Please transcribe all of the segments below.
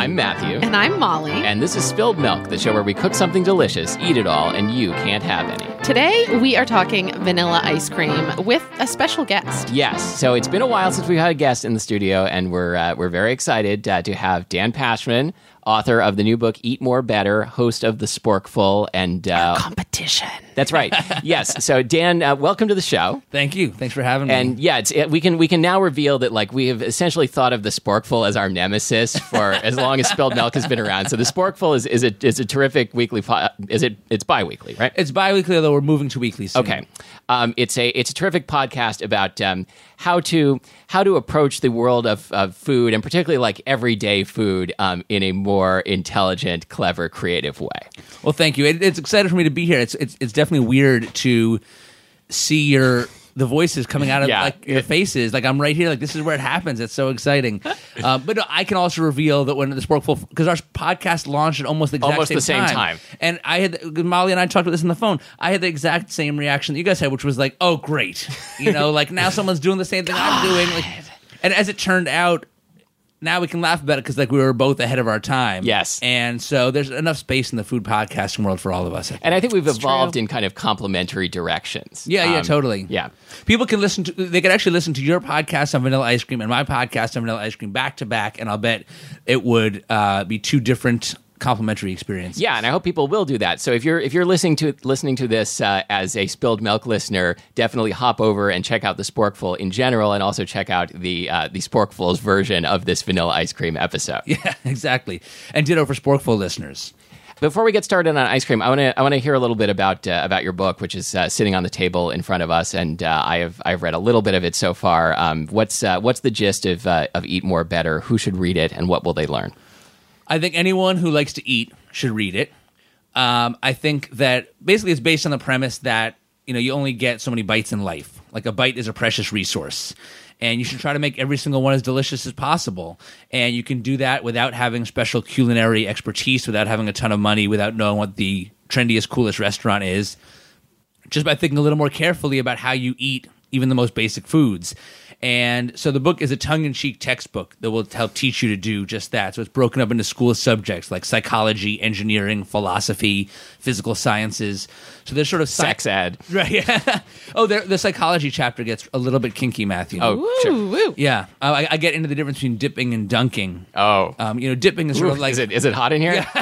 I'm Matthew. And I'm Molly. And this is Spilled Milk, the show where we cook something delicious, eat it all, and you can't have any. Today we are talking vanilla ice cream with a special guest. Yes. So it's been a while since we've had a guest in the studio, and we're uh, we're very excited uh, to have Dan Pashman, author of the new book Eat More Better, host of the Sporkful, and uh, Competition. that's right. yes. So Dan, uh, welcome to the show. Thank you. Thanks for having me. And yeah, it's, it, we can we can now reveal that like we have essentially thought of the Sporkful as our nemesis for as long as Spilled Milk has been around. So the Sporkful is is a is a terrific weekly. Po- is it? It's biweekly, right? it's bi-weekly, although we're moving to weekly soon. Okay, um, it's a it's a terrific podcast about um, how to how to approach the world of, of food and particularly like everyday food um, in a more intelligent, clever, creative way. Well, thank you. It, it's excited for me to be here. It's, it's it's definitely weird to see your the voices coming out of Yeah. like your faces. Like I'm right here. Like this is where it happens. It's so exciting. uh, but no, I can also reveal that when the Sporkful because our podcast launched at almost the exact Almost same the same time. and I had Molly and I talked about this on the phone. I had the exact same reaction that you guys had, which was like, "Oh, great!" You know, like now someone's doing the same thing I'm doing. Like, and as it turned out, now we can laugh about it because like we were both ahead of our time. Yes. and so there's enough space in the food podcasting world for all of us. And I think we've evolved true. in kind of complementary directions. Yeah, yeah, Um, totally. Yeah. People can listen to they can actually listen to your podcast on vanilla ice cream and my podcast on vanilla ice cream back to back, and I'll bet it would uh, be two different complimentary experience. Yeah, and I hope people will do that. So if you're if you're listening to listening to this uh, as a spilled milk listener, definitely hop over and check out the Sporkful in general, and also check out the uh, the Sporkful's version of this vanilla ice cream episode. Yeah, exactly. And ditto for Sporkful listeners. Before we get started on ice cream, I want to I want to hear a little bit about uh, about your book, which is uh, sitting on the table in front of us, and uh, I have I've read a little bit of it so far. Um, what's uh, what's the gist of uh, of Eat More Better? Who should read it, and what will they learn? I think anyone who likes to eat should read it. Um, I think that basically it's based on the premise that you know you only get so many bites in life. Like a bite is a precious resource, and you should try to make every single one as delicious as possible. And you can do that without having special culinary expertise, without having a ton of money, without knowing what the trendiest, coolest restaurant is. Just by thinking a little more carefully about how you eat even the most basic foods. And so the book is a tongue in cheek textbook that will help teach you to do just that. So it's broken up into school subjects like psychology, engineering, philosophy, physical sciences. So there's sort of sci- Sex ed. Right. Yeah. oh, there, the psychology chapter gets a little bit kinky, Matthew. Oh, sure. Woo, woo. Yeah. Uh, I, I get into the difference between dipping and dunking. Oh, Um, you know, dipping is sort Ooh, of like is it is it hot in here?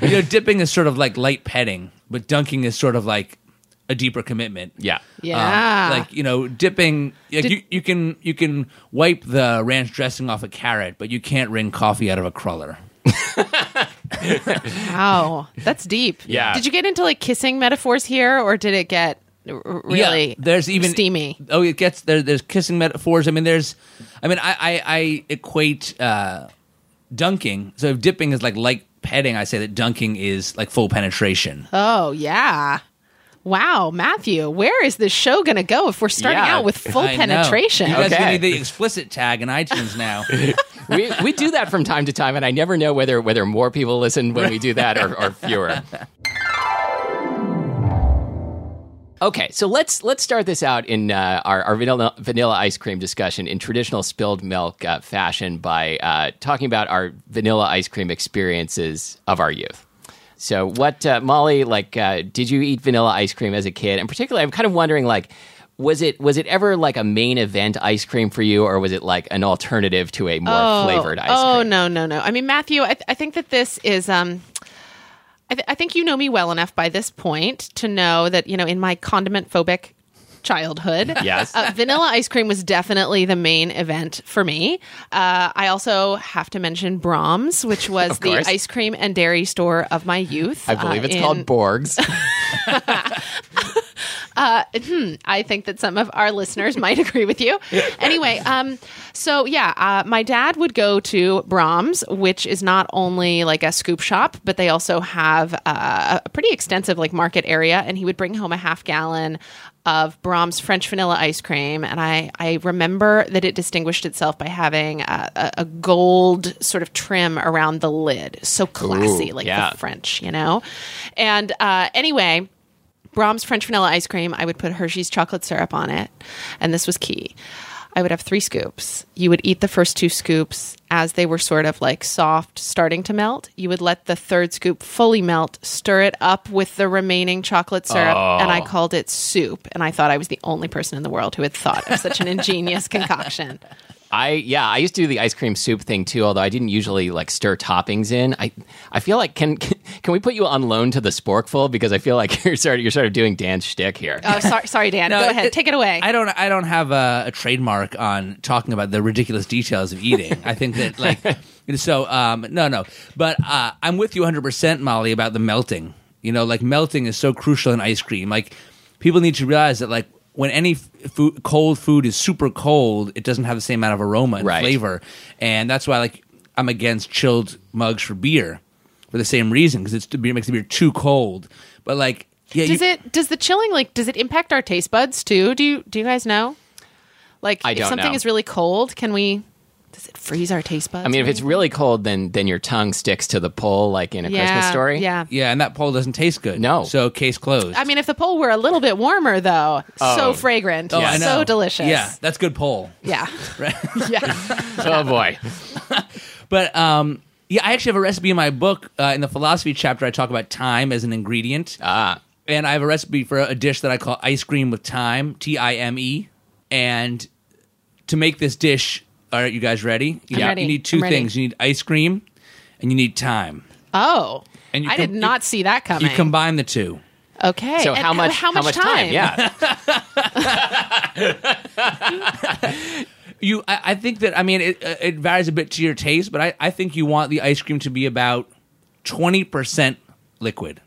you know, dipping is sort of like light petting, but dunking is sort of like a deeper commitment. Yeah. Um, Yeah. like you know, dipping. Like Did- you, you can you can wipe the ranch dressing off a carrot, but you can't wring coffee out of a cruller. wow. That's deep. Yeah. Did you get into like kissing metaphors here or did it get r- r- really Yeah, there's even steamy? Oh, it gets there. There's kissing metaphors. I mean, there's. I mean, I I, I equate uh, dunking. So if dipping is like light petting, I say that dunking is like full penetration. Oh, yeah. Wow, Matthew, where is this show going to go if we're starting Yeah, out with full I know. penetration? You guys Okay. need the explicit tag in iTunes now. we, we do that from time to time, and I never know whether whether more people listen when we do that or, or fewer. Okay, so let's let's start this out in uh, our, our vanilla, vanilla ice cream discussion in traditional spilled milk uh, fashion by uh, talking about our vanilla ice cream experiences of our youth. So, what uh, Molly like? Uh, did you eat vanilla ice cream as a kid? And particularly, I'm kind of wondering like. Was it was it ever like a main event ice cream for you, or was it like an alternative to a more flavored ice oh cream? Oh no, no, no. I mean, Matthew, I, th- I think that this is. Um, I, th- I think you know me well enough by this point to know that you know in my condiment phobic childhood, Yes. uh, vanilla ice cream was definitely the main event for me. Uh, I also have to mention Braum's, which was the ice cream and dairy store of my youth. I believe uh, it's in- called Borg's. I think that some of our listeners might agree with you. Anyway, um, so yeah, uh, my dad would go to Braum's, which is not only like a scoop shop, but they also have uh, a pretty extensive like market area, and he would bring home a half gallon of Braum's French vanilla ice cream, and I I remember that it distinguished itself by having a, a, a gold sort of trim around the lid, so classy, Ooh, like yeah. the French, you know. And uh, anyway. Braum's French vanilla ice cream, I would put Hershey's chocolate syrup on it. And this was key. I would have three scoops. You would eat the first two scoops as they were sort of like soft, starting to melt. You would let the third scoop fully melt, stir it up with the remaining chocolate syrup, and I oh. called it soup. And I thought I was the only person in the world who had thought of such an ingenious concoction. I yeah, I used to do the ice cream soup thing too. Although I didn't usually like stir toppings in. I I feel like can can we put you on loan to the Sporkful because I feel like you're sort of you're sort of doing Dan's shtick here. Oh, sorry, sorry Dan. No, Go ahead. it- Take it away. I don't. I don't have a, a trademark on talking about the ridiculous details of eating. I think that like so. Um, no, no. But uh, I'm with you 100, percent Molly, about the melting. You know, like melting is so crucial in ice cream. Like people need to realize that like when any food, cold food is super cold, it doesn't have the same amount of aroma and Right. flavor, and that's why like I'm against chilled mugs for beer for the same reason because it's it makes the beer too cold. But like. Yeah, does you- it does the chilling like does it impact our taste buds too? Do you do you guys know? Like I if don't something know. is really cold, can we does it freeze our taste buds? I mean, if it's really cold, then then your tongue sticks to the pole like in a anything? Christmas story. Yeah. Yeah, and that pole doesn't taste good. No. So case closed. I mean, if the pole were a little bit warmer, though, Oh. so fragrant, Oh, I know. so delicious. Yeah, that's good pole. yeah, Right. yeah. Oh boy. but um, yeah, I actually have a recipe in my book. Uh, in the philosophy chapter, I talk about time as an ingredient. Ah. and I have a recipe for a dish that I call ice cream with thyme, T I M E. And to make this dish, all right, you guys ready? You, I'm ready. you need two I'm ready. things. You need ice cream, and you need time. Oh, And you I com- did not see that coming. You combine the two. okay. So and how much How much, time? Yeah. You, I, I think that I mean it, uh, it varies a bit to your taste, but I, I think you want the ice cream to be about twenty percent liquid.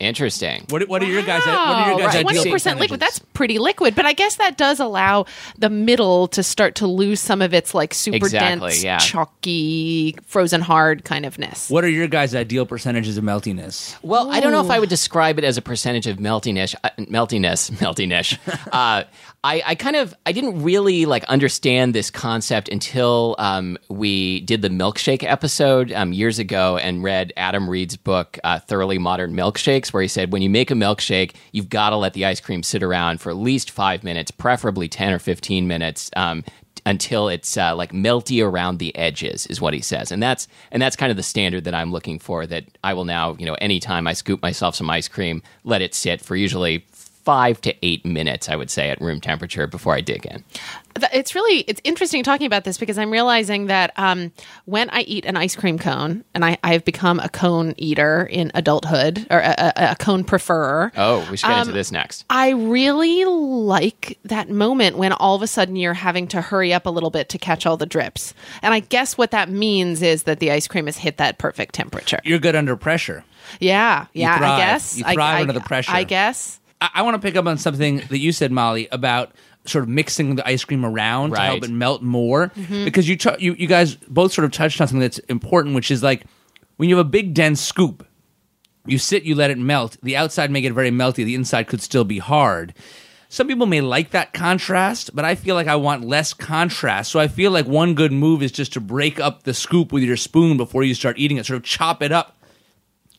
Interesting. What, what are your guys? What are your guys' Twenty percent liquid. That's pretty liquid, but I guess that does allow the middle to start to lose some of its like super Exactly, dense, yeah. chalky, frozen hard kind of ness. What are your guys' ideal percentages of meltiness? Well, I don't know if I would describe it as a percentage of meltiness. Uh, meltiness, meltiness. uh, I, I kind of I didn't really like understand this concept until um, we did the milkshake episode um, years ago and read Adam Ried's book uh, "Thoroughly Modern Milkshakes," where he said when you make a milkshake, you've got to let the ice cream sit around for at least five minutes, preferably ten or fifteen minutes. Um, until it's uh, like melty around the edges is what he says and that's and that's kind of the standard that i'm looking for that i will now you know anytime i scoop myself some ice cream let it sit for usually five to eight minutes i would say at room temperature before i dig in It's really it's interesting talking about this because I'm realizing that um, when I eat an ice cream cone, and I, I have become a cone eater in adulthood or a, a, a cone preferer. oh we should get Um, into this next I really like that moment when all of a sudden you're having to hurry up a little bit to catch all the drips. And I guess what that means is that the ice cream has hit that perfect temperature. You're good under pressure. Yeah, yeah, thrive. I guess. You I- thrive I, under the pressure. I guess. I, I want to pick up on something that you said, Molly, about sort of mixing the ice cream around to help Right. it melt more. Mm-hmm. Because you, t- you you guys both sort of touched on something that's important, which is like when you have a big dense scoop, You sit, you let it melt. The outside may get very melty, the inside could still be hard. Some people may like that contrast, but I feel like I want less contrast. So I feel like one good move is just to break up the scoop with your spoon before you start eating it, sort of chop it up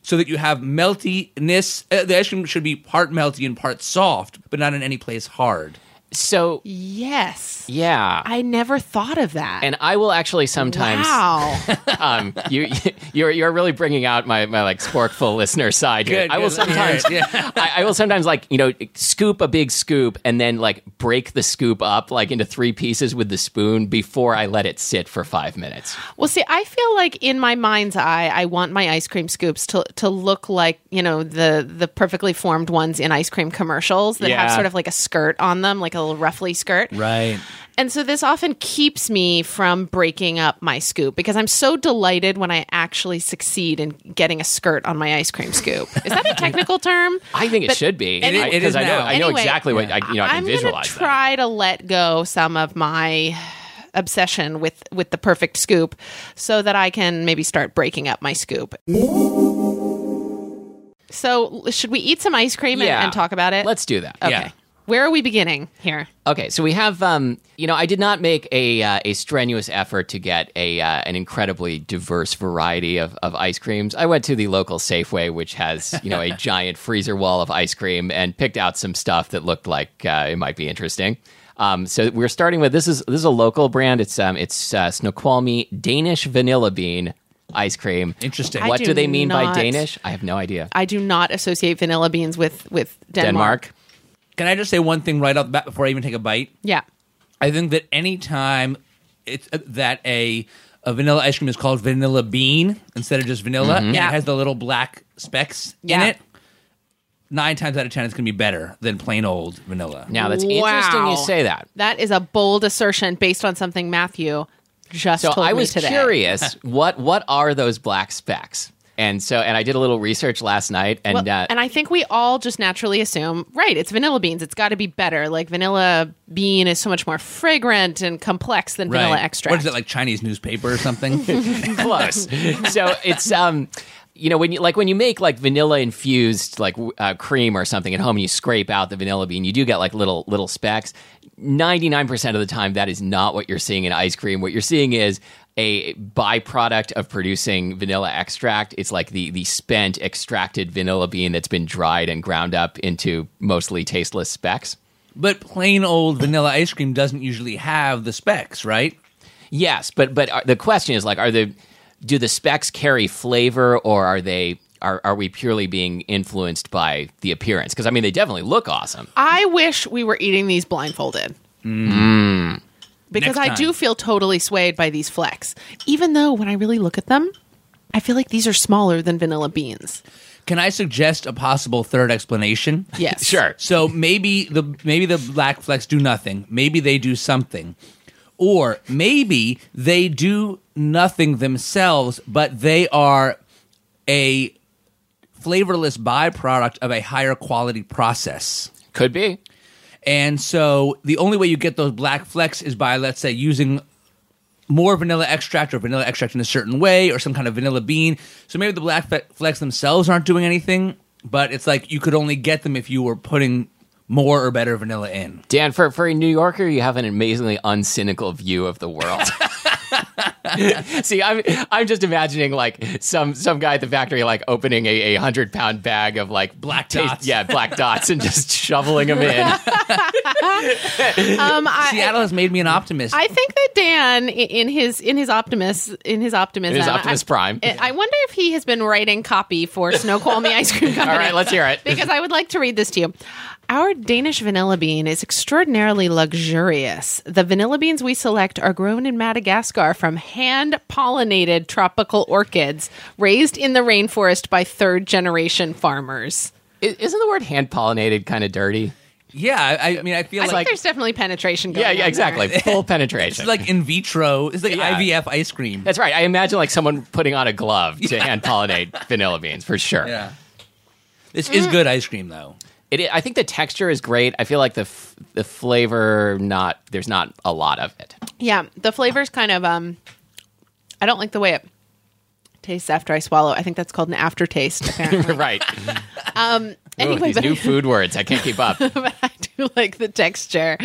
so that you have meltiness. Uh, the ice cream should be part melty and part soft, but not in any place hard. So Yes. yeah, I never thought of that. and I will actually sometimes. wow. Um, you you're you're really bringing out my my like sporkful listener side here. Good, I will good. Let sometimes. Yeah. I, I will sometimes like you know scoop a big scoop and then like break the scoop up like into three pieces with the spoon before I let it sit for five minutes. Well, see, I feel like in my mind's eye, I want my ice cream scoops to to look like you know the the perfectly formed ones in ice cream commercials that have sort of like a skirt on them, like a little ruffly skirt. Right. And so this often keeps me from breaking up my scoop because I'm so delighted when I actually succeed in getting a skirt on my ice cream scoop. Is that a technical term? I think it But- should be. It is- I- it is I know. I know Anyway, exactly what I you know I can I'm visualize gonna that. try to let go some of my obsession with with the perfect scoop so that I can maybe start breaking up my scoop. So, should we eat some ice cream and, Yeah. and talk about it? Let's do that. Okay. Yeah. Where are we beginning here? Okay, so we have, um, you know, I did not make a uh, a strenuous effort to get a uh, an incredibly diverse variety of, of ice creams. I went to the local Safeway, which has you know a giant freezer wall of ice cream, and picked out some stuff that looked like uh, it might be interesting. Um, so we're starting with this is this is a local brand. It's um, it's uh, Snoqualmie Danish Vanilla Bean ice cream. Interesting. I What do do, they mean by not- Danish? I have no idea. I do not associate vanilla beans with with Denmark. Denmark. Can I just say one thing right off the bat before I even take a bite? Yeah. I think that anytime it's uh, that a a vanilla ice cream is called vanilla bean instead of just vanilla, and Yeah. it has the little black specks in it. Nine times out of ten, it's going to be better than plain old vanilla. Now that's interesting Wow. you say that. That is a bold assertion based on something Matthew just So told I me was today. curious what what are those black specks? And so and I did a little research last night and Well, uh, and I think we all just naturally assume, right, it's vanilla beans. It's got to be better. Like vanilla bean is so much more fragrant and complex than vanilla extract. What is it like Chinese newspaper or something? close. so it's um you know when you like when you make like vanilla infused like uh, cream or something at home and you scrape out the vanilla bean you do get like little little specks 99% of the time that is not what you're seeing in ice cream what you're seeing is a byproduct of producing vanilla extract it's like the the spent extracted vanilla bean that's been dried and ground up into mostly tasteless specks but plain old vanilla ice cream doesn't usually have the specks, right? Yes, but but uh, the question is like, are the do the specs carry flavor, or are they are are we purely being influenced by the appearance? Because I mean, they definitely look awesome. I wish we were eating these blindfolded. Mm. Because Next I time. do feel totally swayed by these flecks. Even though when I really look at them, I feel like these are smaller than vanilla beans. Can I suggest a possible third explanation? Yes. Sure. So maybe the maybe the black flecks do nothing. Maybe they do something. Or maybe they do nothing themselves, but they are a flavorless byproduct of a higher quality process. Could be. And so the only way you get those black flecks is by, let's say, using more vanilla extract or vanilla extract in a certain way or some kind of vanilla bean. So maybe the black flecks themselves aren't doing anything, but it's like you could only get them if you were putting more or better vanilla in. Dan, for for a New Yorker, you have an amazingly uncynical view of the world. See, I'm I'm just imagining like some some guy at the factory like opening a, a hundred pound bag of like Black taste- dots. yeah, black dots, and just shoveling them in. Um, I, Seattle has made me an optimist. I think that Dan, in his in his optimist in his optimism, In his Optimus I, Prime. I I wonder if he has been writing copy for Snow Snoqualmie Ice Cream Company. All right, let's hear it. because I would like to read this to you. Our Danish vanilla bean is extraordinarily luxurious. The vanilla beans we select are grown in Madagascar from hand pollinated tropical orchids raised in the rainforest by third generation farmers. I- Isn't the word hand pollinated kind of dirty? yeah, I, I mean, I feel I like, think there's definitely penetration going Yeah, on yeah, there. exactly. Full penetration. it's like in vitro. It's like Yeah. IVF ice cream. That's right. I imagine like someone putting on a glove to hand pollinate vanilla beans for sure. Yeah. This is mm. good ice cream, though. It, i- I think the texture is great. I feel like the f- the flavor not there's not a lot of it. Yeah, the flavor's kind of um I don't like the way it tastes after I swallow. I think that's called an aftertaste. Apparently. right. Um. Ooh, Anyway, these but, new food words. I can't keep up. but I do like the texture.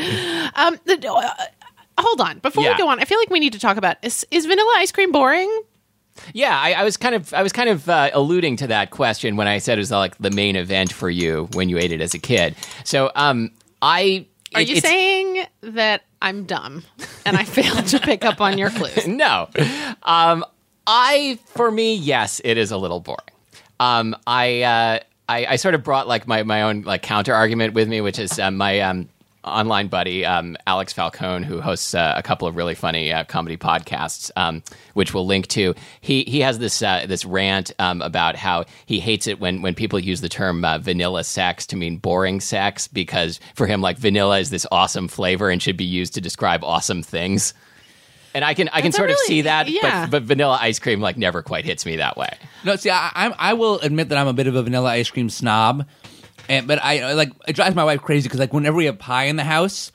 Um. The, uh, hold on. Before Yeah. we go on, I feel like we need to talk about is, is vanilla ice cream boring? Yeah, I, I was kind of I was kind of uh, alluding to that question when I said it was like the main event for you when you ate it as a kid. So, um, I Are it- you saying that I'm dumb and I failed to pick up on your clues? no? Um, I for me, yes, it is a little boring. Um, I, uh, I I sort of brought like my my own like counter argument with me, which is um, my um online buddy um, Alex Falcone, who hosts uh, a couple of really funny uh, comedy podcasts, um, which we'll link to. He he has this uh, this rant um, about how he hates it when when people use the term uh, vanilla sex to mean boring sex because for him like vanilla is this awesome flavor and should be used to describe awesome things. And I can I can That's a sort of see that, yeah. but, but vanilla ice cream like never quite hits me that way. No, see, I, I'm I will admit that I'm a bit of a vanilla ice cream snob, and but I like it drives my wife crazy because like whenever we have pie in the house,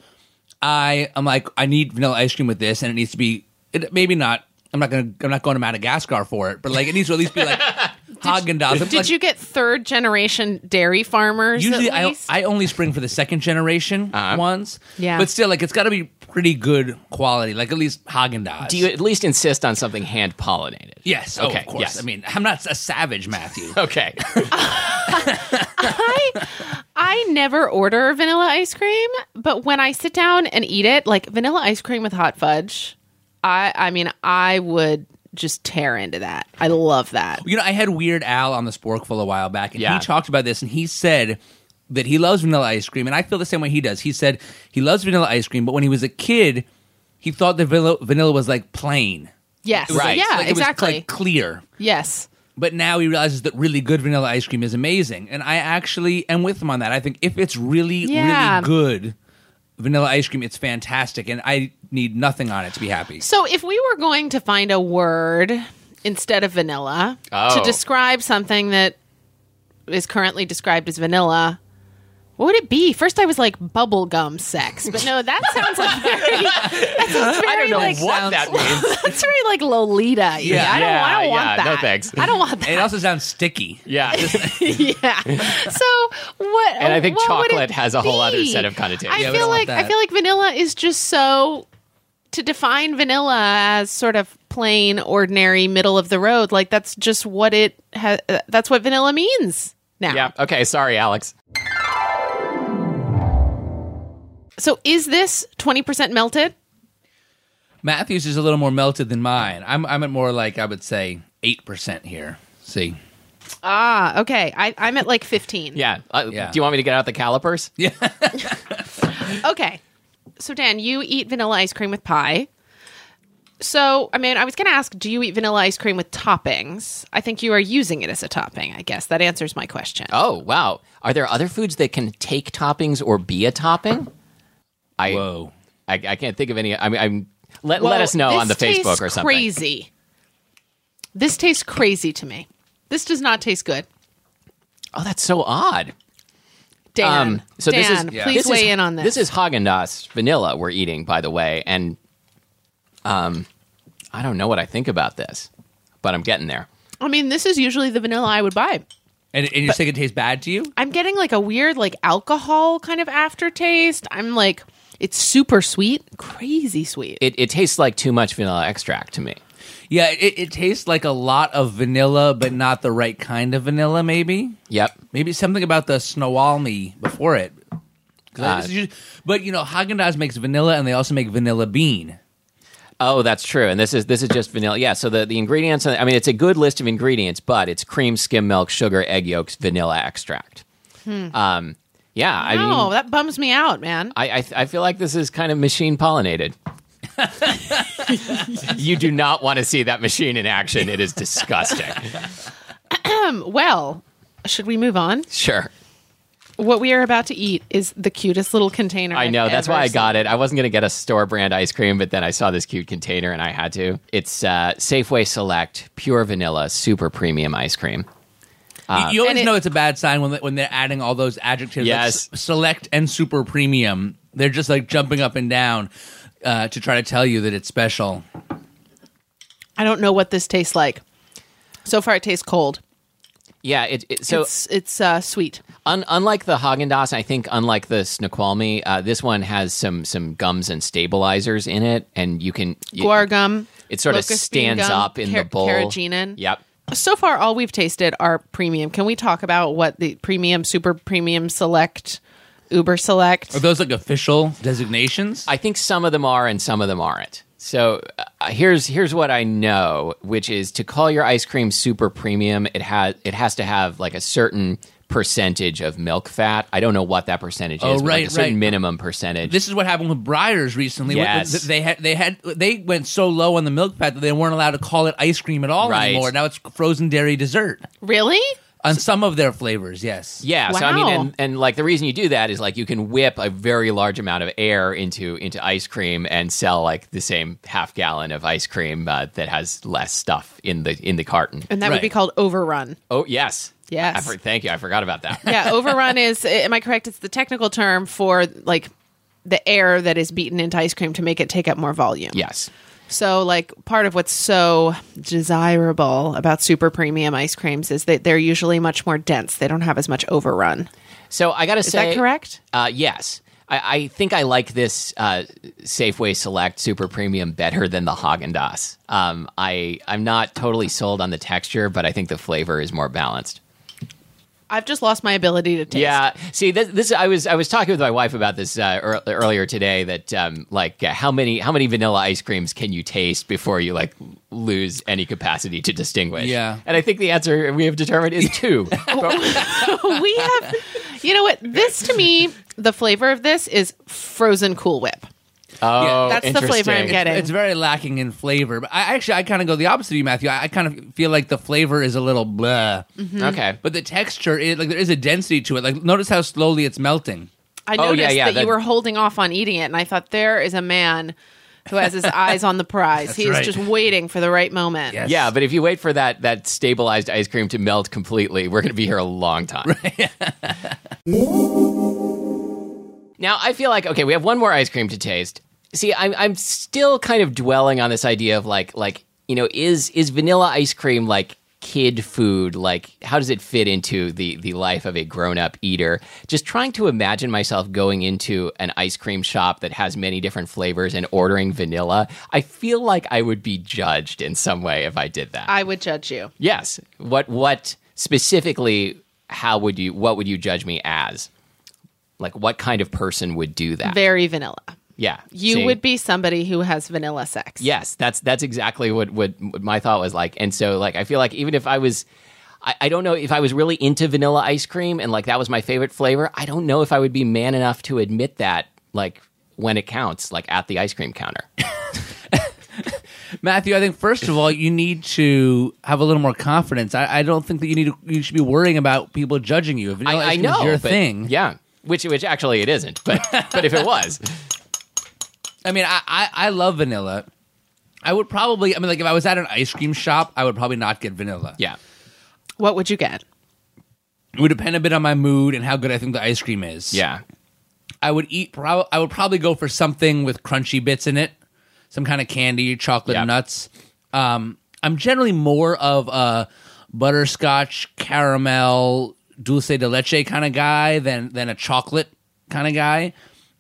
I I'm like I need vanilla ice cream with this, and it needs to be it, maybe not. I'm not gonna I'm not going to Madagascar for it, but like it needs to at least be like Haagen Dazs. Did you get third generation dairy farmers? Usually, I? I only spring for the second generation Uh-huh. ones. Yeah. but still, like it's got to be pretty good quality, like at least Haagen Dazs. Do you at least insist on something hand pollinated? Yes. Oh, Okay, of course. yes. I mean, I'm not a savage, Matthew. Okay. I I never order vanilla ice cream, but when I sit down and eat it, like vanilla ice cream with hot fudge, I I mean I would just tear into that. I love that. You know, I had Weird Al on the Sporkful a while back, and Yeah. he talked about this, and he said that he loves vanilla ice cream, and I feel the same way he does. He said he loves vanilla ice cream, but when he was a kid, he thought that vanilla, vanilla was like plain. Yes. Right. Yeah, like it was, exactly. like, clear. yes. But now he realizes that really good vanilla ice cream is amazing, and I actually am with him on that. I think if it's really, Yeah. really good vanilla ice cream, it's fantastic, and I need nothing on it to be happy. So if we were going to find a word instead of vanilla Oh. to describe something that is currently described as vanilla, what would it be? First, I was like bubblegum sex, but no, that sounds like very. That sounds very I don't know like, what that means. That's very like Lolita. Yeah, I don't. I don't Yeah, want yeah, that. no thanks. I don't want And it also sounds sticky. Yeah. yeah. So what? And I think chocolate has a whole other set of connotations. I feel don't like I feel like vanilla is just so to define vanilla as sort of plain, ordinary, middle of the road. Like that's just what it has. Uh, that's what vanilla means now. yeah. Okay. Sorry, Alex. So is this twenty percent melted? Matthew's is a little more melted than mine. I'm I'm at more like I would say eight percent here. See, Ah, okay. I, I'm at like fifteen. Yeah. Uh, Yeah. Do you want me to get out the calipers? yeah, Okay. So Dan, you eat vanilla ice cream with pie. So, I mean, I was going to ask, do you eat vanilla ice cream with toppings? I think you are using it as a topping, I guess. That answers my question. Oh wow. Are there other foods that can take toppings or be a topping? I whoa. I, I can't think of any. I mean, I'm let, Well, let us know on the Facebook or something. Crazy. This tastes crazy to me. This does not taste good. Oh, that's so odd. Dan, Um, so Dan, this is Yeah. please this weigh is, in on this. This is Haagen Dazs vanilla we're eating, by the way, and um, I don't know what I think about this, but I'm getting there. I mean, this is usually the vanilla I would buy. And, and you're saying it tastes bad to you? I'm getting like a weird, like alcohol kind of aftertaste. I'm like, it's super sweet, crazy sweet. It, it tastes like too much vanilla extract to me. Yeah, it, it tastes like a lot of vanilla, but not the right kind of vanilla. Maybe, Yep. maybe something about the Snoqualmie before it. 'Cause Uh, this is usually- but you know, Haagen Dazs makes vanilla, and they also make vanilla bean. Oh, that's true. And this is this is just vanilla. Yeah. So the, the ingredients. I mean, it's a good list of ingredients, but it's cream, skim milk, sugar, egg yolks, vanilla extract. Um, yeah. I no, mean, that bums me out, man. I, I I feel like this is kind of machine pollinated. you do not want to see that machine in action. It is disgusting. Well, should we move on? Sure. What we are about to eat is the cutest little container. I I've know. That's ever why I got it. I wasn't going to get a store brand ice cream, but then I saw this cute container and I had to. It's uh, Safeway Select Pure Vanilla Super Premium Ice Cream. You- you always it- know it's a bad sign when they, when they're adding all those adjectives. like Yes. s- select and super premium. They're just like jumping up and down uh, to try to tell you that it's special. I don't know what this tastes like. So far, it tastes cold. Yeah, it, it so it's it's uh, sweet. Un- unlike the Haagen Dazs, I think unlike the Snoqualmie, uh, this one has some some gums and stabilizers in it, and you can you, Guar gum. It sort of stands gum, up in car- the bowl. Carrageenan. Yep. So far, all we've tasted are premium. Can we talk about what the premium, super premium, select, Uber select? Are those like official designations? I think some of them are and some of them aren't. So uh, here's here's what I know, which is to call your ice cream super premium, it has it has to have like a certain percentage of milk fat. I don't know what that percentage Oh, is, but like right, a certain right. minimum percentage. This is what happened with Breyers recently. Yes. They had they had they went so low on the milk fat that they weren't allowed to call it ice cream at all Right. anymore. Now it's frozen dairy dessert Really? on some of their flavors. Yes. Yeah, wow. so I mean, and, and like the reason you do that is like you can whip a very large amount of air into into ice cream and sell like the same half gallon of ice cream uh, that has less stuff in the in the carton. And that would be called overrun. Oh yes, Yes. I for- thank you. I forgot about that. Yeah, overrun is. Am I correct? It's the technical term for like the air that is beaten into ice cream to make it take up more volume. yes. So, like, part of what's so desirable about super premium ice creams is that they're usually much more dense. They don't have as much overrun. So I got to Is say, is that correct? Uh, yes. I, I think I like this uh, Safeway Select Super Premium better than the Haagen Dazs. Um, I I'm not totally sold on the texture, but I think the flavor is more balanced. I've just lost my ability to taste. Yeah. See, this, this I was I was talking with my wife about this uh, ear- earlier today. That um, like uh, how many how many vanilla ice creams can you taste before you like lose any capacity to distinguish? Yeah. And I think the answer we have determined is two. we have. You know what? This to me, the flavor of this is frozen Cool Whip. Oh, That's the flavor I'm getting. It's very lacking in flavor. But I actually I kind of go the opposite of you, Matthew. I, I kind of feel like the flavor is a little blah, mm-hmm. Okay. but the texture is like there is a density to it. Like notice how slowly it's melting. I Oh, noticed yeah, yeah, that, that- you were holding off on eating it, and I thought there is a man who has his eyes on the prize. He's right. just waiting for the right moment. Yes. Yeah, but if you wait for that that stabilized ice cream to melt completely, we're going to be here a long time. now, I feel like okay, we have one more ice cream to taste. See, I'm I'm still kind of dwelling on this idea of like like you know is is vanilla ice cream like kid food like how does it fit into the the life of a grown-up eater just trying to imagine myself going into an ice cream shop that has many different flavors and ordering vanilla i feel like i would be judged in some way if i did that I would judge you. Yes. What what specifically how would you what would you judge me as? Like what kind of person would do that? Very vanilla. Yeah. You See? would be somebody who has vanilla sex. Yes, that's that's exactly what, what what my thought was like. And so like I feel like even if I was I, I don't know if I was really into vanilla ice cream and like that was my favorite flavor, I don't know if I would be man enough to admit that like when it counts, like at the ice cream counter. Matthew, I think first of all, you need to have a little more confidence. I, I don't think that you need to, you should be worrying about people judging you. If vanilla I, ice I cream is know your but- thing. Yeah. Which which actually it isn't. But but if it was. I mean, I, I, I love vanilla. I would probably, I mean, like if I was at an ice cream shop, I would probably not get vanilla. Yeah. What would you get? It would depend a bit on my mood and how good I think the ice cream is. Yeah. I would eat. Prob- I would probably go for something with crunchy bits in it, some kind of candy, chocolate, Yeah. nuts. Um, I'm generally more of a butterscotch, caramel, dulce de leche kind of guy than than a chocolate kind of guy.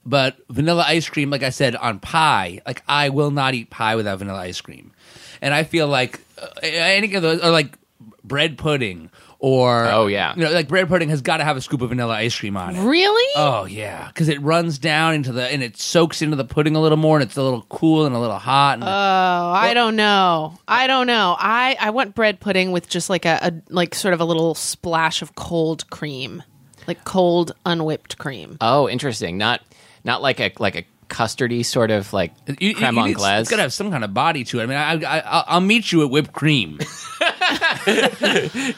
But vanilla ice cream, like I said, on pie, like I will not eat pie without vanilla ice cream. And I feel like uh, any of those, or like bread pudding, or Oh, yeah. you know, like bread pudding has got to have a scoop of vanilla ice cream on it. Really? Oh yeah, because it runs down into the and it soaks into the pudding a little more, and it's a little cool and a little hot. And Oh, I don't know. I don't know. I I want bread pudding with just like a, a like sort of a little splash of cold cream, like cold unwhipped cream. Oh, interesting. Not not like a like a custardy sort of like you, you- creme you need- anglaise. It's got to have some kind of body to it. I mean, I, I, I'll- I'll meet you at whipped cream.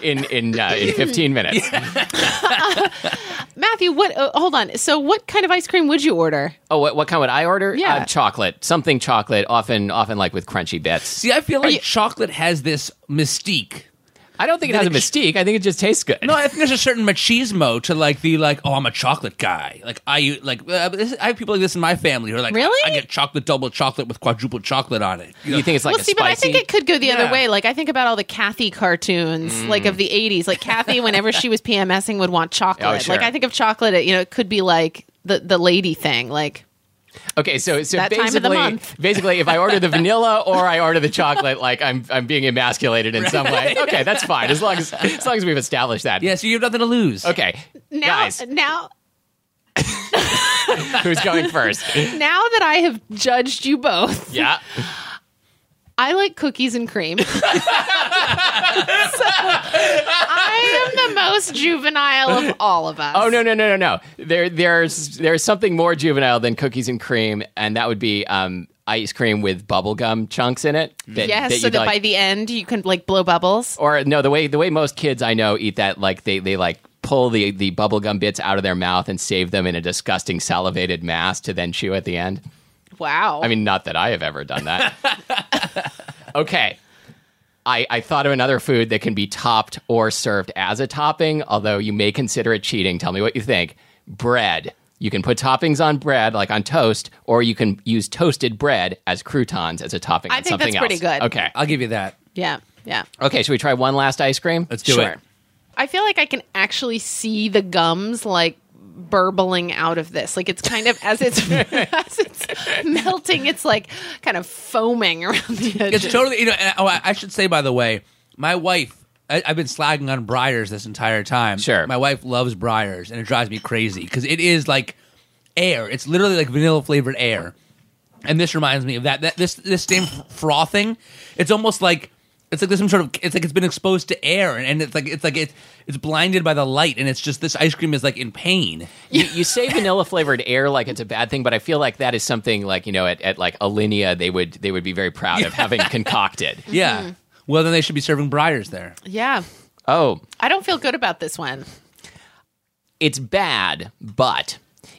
in in uh, in 15 minutes. Matthew, what? Uh, hold on. So, what kind of ice cream would you order? Oh, what, what kind would I order? Yeah. uh, chocolate, something chocolate. Often often like with crunchy bits. See, I feel like chocolate has this mystique. I don't think it has a mystique. I think it just tastes good. No, I think there's a certain machismo to like the like. Oh, I'm a chocolate guy. Like I like uh, this, I have people like this in my family who are like, Really? I, get chocolate, double chocolate with quadruple chocolate on it. You know? you think it's like well, a see, but I spicy? think it could go the Yeah. other way. Like I think about all the Cathy cartoons, like of the '80s. Like Cathy, whenever she was PMSing, would want chocolate. Oh, sure. Like I think of chocolate. You know, it could be like the the lady thing. Like Okay, so so That time of the basically, month. basically, if I order the vanilla or I order the chocolate, like I'm I'm being emasculated in some way. Okay, that's fine as long as as long as we've established that. yeah, so you have nothing to lose. Okay, now, guys, now, who's going first? now that I have judged you both, Yeah. I like cookies and cream. so, I am the most juvenile of all of us. Oh no no no no no! There there's there's something more juvenile than cookies and cream, and that would be um, ice cream with bubblegum chunks in it. That, Yes, so that like- by the end you can like blow bubbles. or no the way the way most kids I know eat that like they they like pull the the bubblegum bits out of their mouth and save them in a disgusting salivated mass to then chew at the end. Wow. I mean, not that I have ever done that. okay. I, I thought of another food that can be topped or served as a topping, although you may consider it cheating. Tell me what you think. Bread. You can put toppings on bread, like on toast, or you can use toasted bread as croutons as a topping I on think something that's pretty else. good. Okay. I'll give you that. yeah, yeah. Okay, should we try one last ice cream? Let's do Sure. it. I feel like I can actually see the gums like burbling out of this. Like it's kind of as it's as it's melting, it's like kind of foaming around the edges. It's totally. You know. And, oh, I I should say by the way, my wife. I, I've been slagging on Breyers this entire time. Sure. My wife loves Breyers, and it drives me crazy because it is like air. It's literally like vanilla flavored air. And this reminds me of that. That this this same frothing. It's almost like it's like there's some sort of. It's like it's been exposed to air, and, and it's like it's like it's it's blinded by the light, and it's just this ice cream is like in pain. you, you say vanilla flavored air like it's a bad thing, but I feel like that is something like you know at, at like Alinea they would they would be very proud of having concocted. Yeah. Mm-hmm. Well, then they should be serving Breyers there. yeah. Oh, I don't feel good about this one. it's bad, but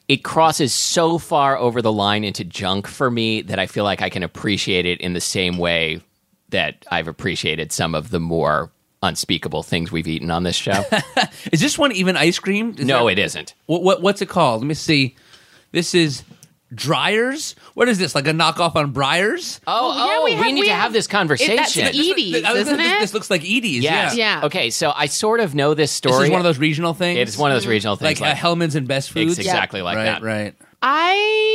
it crosses so far over the line into junk for me that I feel like I can appreciate it in the same way that I've appreciated some of the more unspeakable things we've eaten on this show. Is this one even ice cream? Is no, that- it isn't. What, what what's it called? Let me see. This is Dreyer's. What is this? Like a knockoff on Breyers? Oh, yeah, oh, we we, have- need we to have- have this conversation. that's Edy's, I was isn't gonna- it? This looks like Edy's. Yes. Yeah. Yeah. Okay, so I sort of know this story. This is one of those regional things. It's one of those regional like, things. uh, Hellmann's and Best Foods. It's exactly like right, that. Right. I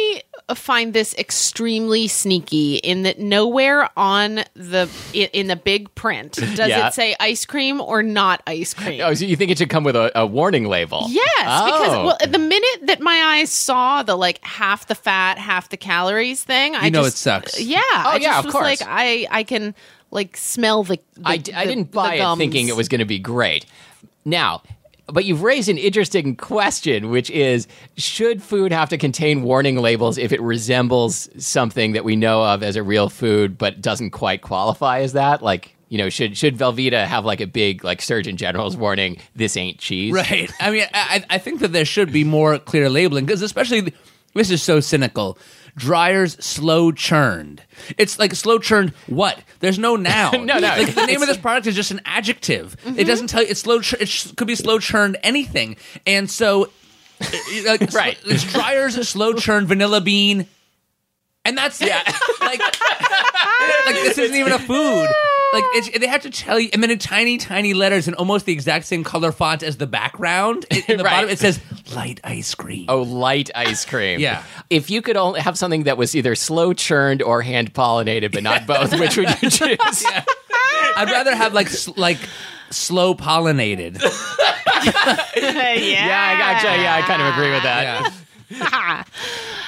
find this extremely sneaky in that nowhere on the in the big print does Yeah. it say ice cream or not ice cream. Oh, so you think it should come with a, a warning label? Yes, because Oh. well, the minute that my eyes saw the like half the fat, half the calories thing, I know just, it sucks. Yeah, oh, I yeah, just of was course. like, I I can like smell the. the I, d- I the- didn't buy it thinking it was going to be great. Now, but you've raised an interesting question, which is should food have to contain warning labels if it resembles something that we know of as a real food but doesn't quite qualify as that? Like, you know, should should Velveeta have like a big like Surgeon General's warning, this ain't cheese? Right. I mean, I, I think that there should be more clear labeling because, especially, this is so cynical. Dreyer's slow churned. It's like slow churned. What? There's no noun. No, no. Like the name of this product is just an adjective. It mm-hmm. doesn't tell you. It's slow. Chur- it sh- could be slow churned anything. And so, like, Right. It's Dreyer's slow churned vanilla bean, and that's Yeah. it. Like, like this isn't even a food. Like it's, they have to tell you, and then in tiny, tiny letters in almost the exact same color font as the background. In the Right. bottom, it says light ice cream. Oh, light ice cream. Yeah. If you could only have something that was either slow churned or hand pollinated, but not both, which would you choose? I'd rather have like s- like slow pollinated. yeah, Yeah, I gotcha. Yeah, I kind of agree with that. Yeah.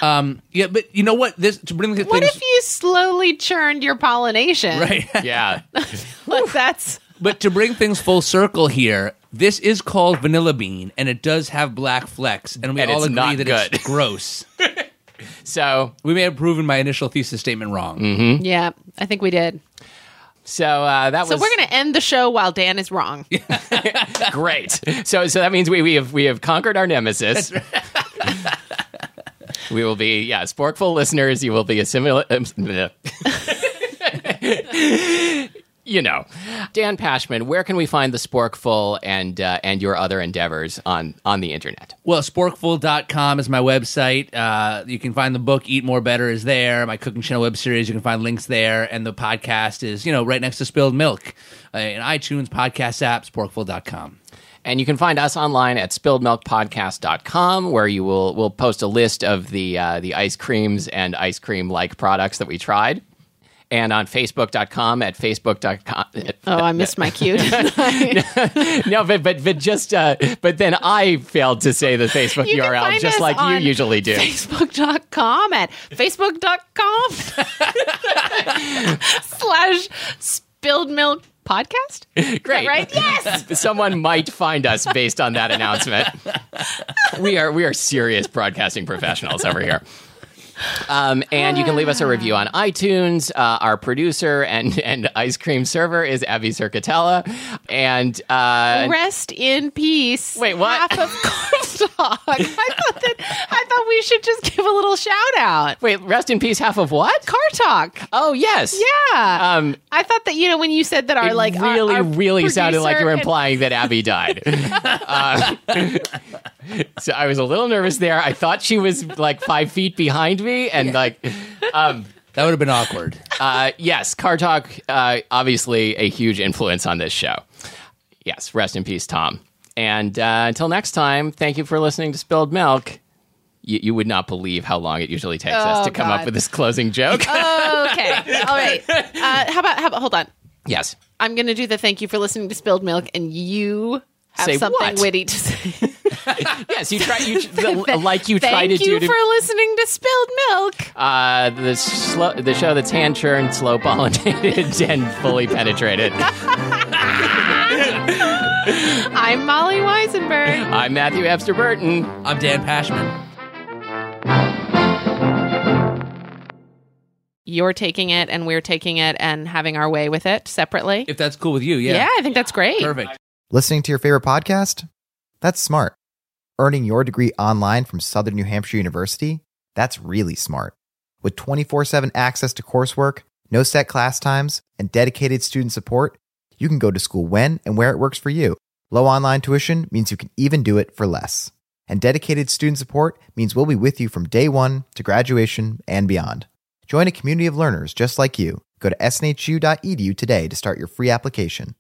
Um. Yeah, but you know what? This to bring the What things if you slowly churned your pollination? right. Yeah. Like that's but to bring things full circle here, this is called vanilla bean, and it does have black flecks, and we And all it's agree not that good. it's gross. So, we may have proven my initial thesis statement wrong. Mm-hmm. yeah. I think we did. so uh, that So was we're gonna end the show while Dan is wrong. great. So, so that means we, we have we have conquered our nemesis. We will be yeah, sporkful listeners. You will be assimilate. Um, you know, Dan Pashman, where can we find the Sporkful and uh, and your other endeavors on on the internet? Well, sporkful.com is my website. Uh, you can find the book Eat More Better is there. My cooking channel web series, you can find links there. And the podcast is, you know, right next to Spilled Milk uh, in iTunes, podcast app, sporkful.com. And you can find us online at spilledmilkpodcast.com, where you will we'll post a list of the uh, the ice creams and ice cream like products that we tried. And on facebook.com at facebook.com. Oh, I missed my cue. I? no, but but but just uh, but then I failed to say the Facebook You URL just like you usually do. Facebook.com at Facebook.com slash spilled milk podcast. Great. Right? Yes. Someone might find us based on that announcement. we are we are serious broadcasting professionals over here. Um, and you can leave us a review on iTunes. Uh, our producer and, and ice cream server is Abby Cerquitella. And uh, Rest in peace. Wait, what? Half of Talk. I thought that I thought we should just give a little shout out. wait, rest in peace. Half of what? Car Talk. Oh yes. Yeah. Um, I thought that you know when you said that our it like really, our really sounded like you were producer implying that Abby died. Uh, so I was a little nervous there. I thought she was like five feet behind me, and like, um, That would have been awkward. uh, yes, Car Talk, uh, obviously a huge influence on this show. Yes, rest in peace, Tom. And uh, until next time, thank you for listening to Spilled Milk. You, you would not believe how long it usually takes us Oh, to come up with this closing joke. okay. All right. Uh, how about how about hold on? yes. I'm gonna do the thank you for listening to Spilled Milk, and you have Say something what? witty to say. Yes, you try. You the, like you try to you do to for listening to Spilled Milk. Uh, the slow, the show that's hand churned, slow pollinated, and fully penetrated. I'm Molly Wizenberg. I'm Matthew Amster-Burton. I'm Dan Pashman. You're taking it, and we're taking it, and having our way with it separately. If that's cool with you, yeah. yeah, I think that's great. Perfect. Listening to your favorite podcast? That's smart. Earning your degree online from Southern New Hampshire University? That's really smart. With 24 7 access to coursework, no set class times, and dedicated student support, you can go to school when and where it works for you. Low online tuition means you can even do it for less. And dedicated student support means we'll be with you from day one to graduation and beyond. Join a community of learners just like you. Go to snhu.edu today to start your free application.